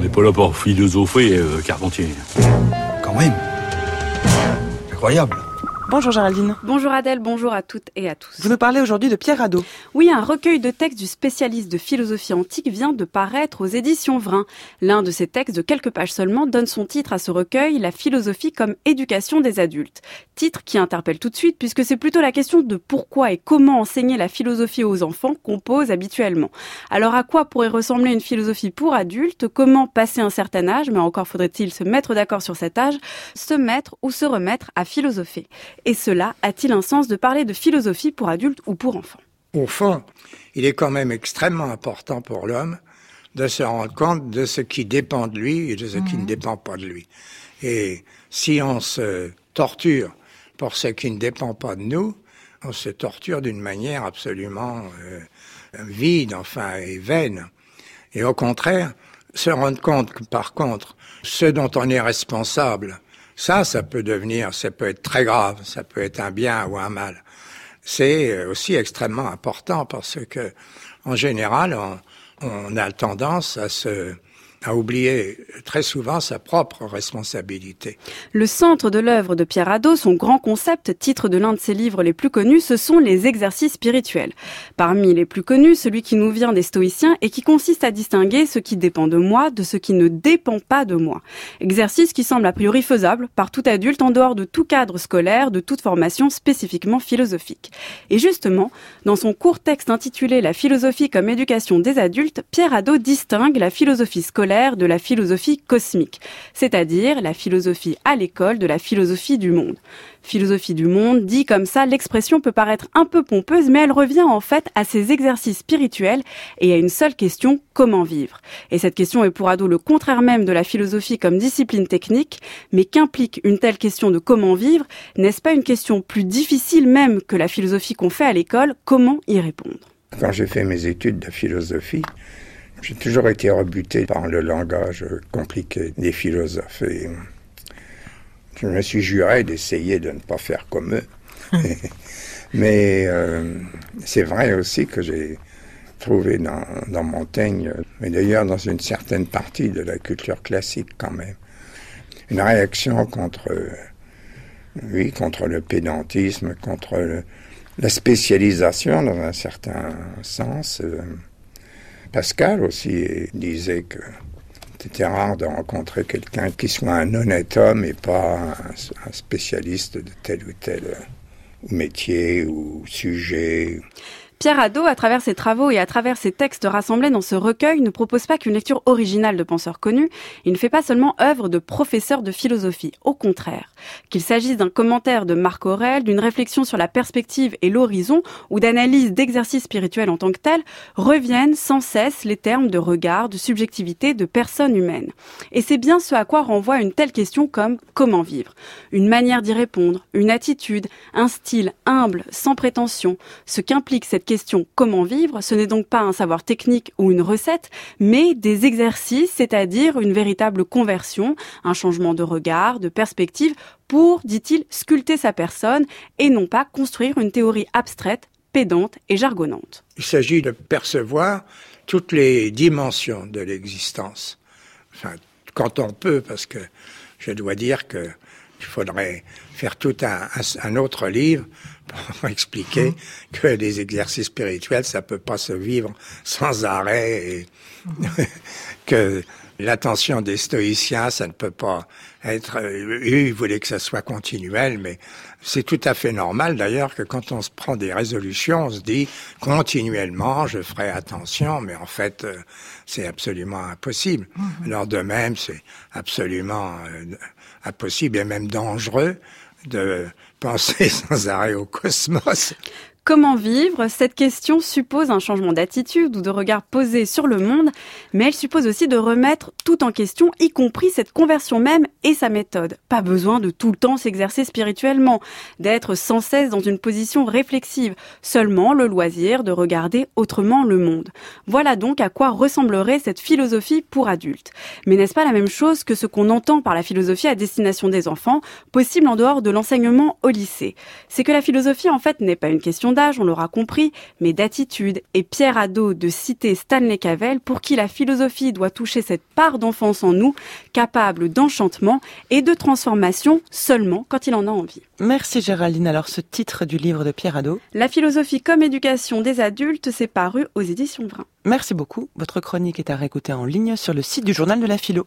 On n'est pas là pour philosopher, euh, Carpentier. Quand même. Incroyable. Bonjour Géraldine. Bonjour Adèle, bonjour à toutes et à tous. Vous nous parlez aujourd'hui de Pierre Hadot. Oui, un recueil de textes du spécialiste de philosophie antique vient de paraître aux éditions Vrin. L'un de ces textes de quelques pages seulement donne son titre à ce recueil, La philosophie comme éducation des adultes. Titre qui interpelle tout de suite puisque c'est plutôt la question de pourquoi et comment enseigner la philosophie aux enfants qu'on pose habituellement. Alors à quoi pourrait ressembler une philosophie pour adultes? Comment passer un certain âge, mais encore faudrait-il se mettre d'accord sur cet âge, se mettre ou se remettre à philosopher et cela a-t-il un sens de parler de philosophie pour adultes ou pour enfants? Au fond, il est quand même extrêmement important pour l'homme de se rendre compte de ce qui dépend de lui et de ce qui ne mhm. dépend pas de lui. Et si on se torture pour ce qui ne dépend pas de nous, on se torture d'une manière absolument euh, vide, enfin, et vaine. Et au contraire, se rendre compte que, par contre, ce dont on est responsable, ça, ça peut devenir, ça peut être très grave, ça peut être un bien ou un mal. C'est aussi extrêmement important parce que, en général, on, on a tendance à se a oublié très souvent sa propre responsabilité. Le centre de l'œuvre de Pierre Hadot, son grand concept, titre de l'un de ses livres les plus connus, ce sont les exercices spirituels. Parmi les plus connus, celui qui nous vient des stoïciens et qui consiste à distinguer ce qui dépend de moi de ce qui ne dépend pas de moi. Exercice qui semble a priori faisable par tout adulte en dehors de tout cadre scolaire, de toute formation spécifiquement philosophique. Et justement, dans son court texte intitulé La philosophie comme éducation des adultes, Pierre Hadot distingue la philosophie scolaire de la philosophie cosmique, c'est-à-dire la philosophie à l'école de la philosophie du monde. Philosophie du monde, dit comme ça, l'expression peut paraître un peu pompeuse, mais elle revient en fait à ces exercices spirituels et à une seule question, comment vivre? Et cette question est pour ado le contraire même de la philosophie comme discipline technique, mais qu'implique une telle question de comment vivre? N'est-ce pas une question plus difficile même que la philosophie qu'on fait à l'école? Comment y répondre? Quand j'ai fait mes études de philosophie, j'ai toujours été rebuté par le langage compliqué des philosophes et je me suis juré d'essayer de ne pas faire comme eux. Mais euh, c'est vrai aussi que j'ai trouvé dans, dans Montaigne, mais d'ailleurs dans une certaine partie de la culture classique quand même, une réaction contre, oui, contre le pédantisme, contre la spécialisation dans un certain sens. Euh, Pascal aussi disait que c'était rare de rencontrer quelqu'un qui soit un honnête homme et pas un, spécialiste de tel ou tel métier ou sujet. Pierre Hadot, à travers ses travaux et à travers ses textes rassemblés dans ce recueil, ne propose pas qu'une lecture originale de penseurs connus, il ne fait pas seulement œuvre de professeur de philosophie, au contraire. Qu'il s'agisse d'un commentaire de Marc Aurèle, d'une réflexion sur la perspective et l'horizon, ou d'analyse d'exercices spirituels en tant que tel, reviennent sans cesse les termes de regard, de subjectivité, de personne humaine. Et c'est bien ce à quoi renvoie une telle question comme comment vivre. Une manière d'y répondre, une attitude, un style humble, sans prétention, ce qu'implique cette question comment vivre, ce n'est donc pas un savoir technique ou une recette, mais des exercices, c'est-à-dire une véritable conversion, un changement de regard, de perspective, pour, dit-il, sculpter sa personne et non pas construire une théorie abstraite, pédante et jargonnante. Il s'agit de percevoir toutes les dimensions de l'existence. Quand on peut, parce que je dois dire que il faudrait faire tout un, autre livre pour expliquer que les exercices spirituels, ça peut pas se vivre sans arrêt et que l'attention des stoïciens, ça ne peut pas être, eux, ils voulaient que ça soit continuel, mais c'est tout à fait normal d'ailleurs que quand on se prend des résolutions, on se dit continuellement, je ferai attention, mais en fait, euh, c'est absolument impossible. Mhm. Alors de même, c'est absolument euh, impossible et même dangereux de penser sans arrêt au cosmos. Comment vivre Cette question suppose un changement d'attitude ou de regard posé sur le monde, mais elle suppose aussi de remettre tout en question, y compris cette conversion même et sa méthode. Pas besoin de tout le temps s'exercer spirituellement, d'être sans cesse dans une position réflexive, seulement le loisir de regarder autrement le monde. Voilà donc à quoi ressemblerait cette philosophie pour adultes. Mais n'est-ce pas la même chose que ce qu'on entend par la philosophie à destination des enfants, possible en dehors de l'enseignement au lycée? C'est que la philosophie en fait n'est pas une question d'âge, on l'aura compris, mais d'attitude, et Pierre Hadot de citer Stanley Cavell, pour qui la philosophie doit toucher cette part d'enfance en nous, capable d'enchantement et de transformation seulement quand il en a envie. Merci Géraldine. Alors ce titre du livre de Pierre Hadot. La philosophie comme éducation des adultes, c'est paru aux éditions Vrin. Merci beaucoup. Votre chronique est à réécouter en ligne sur le site du journal de la philo.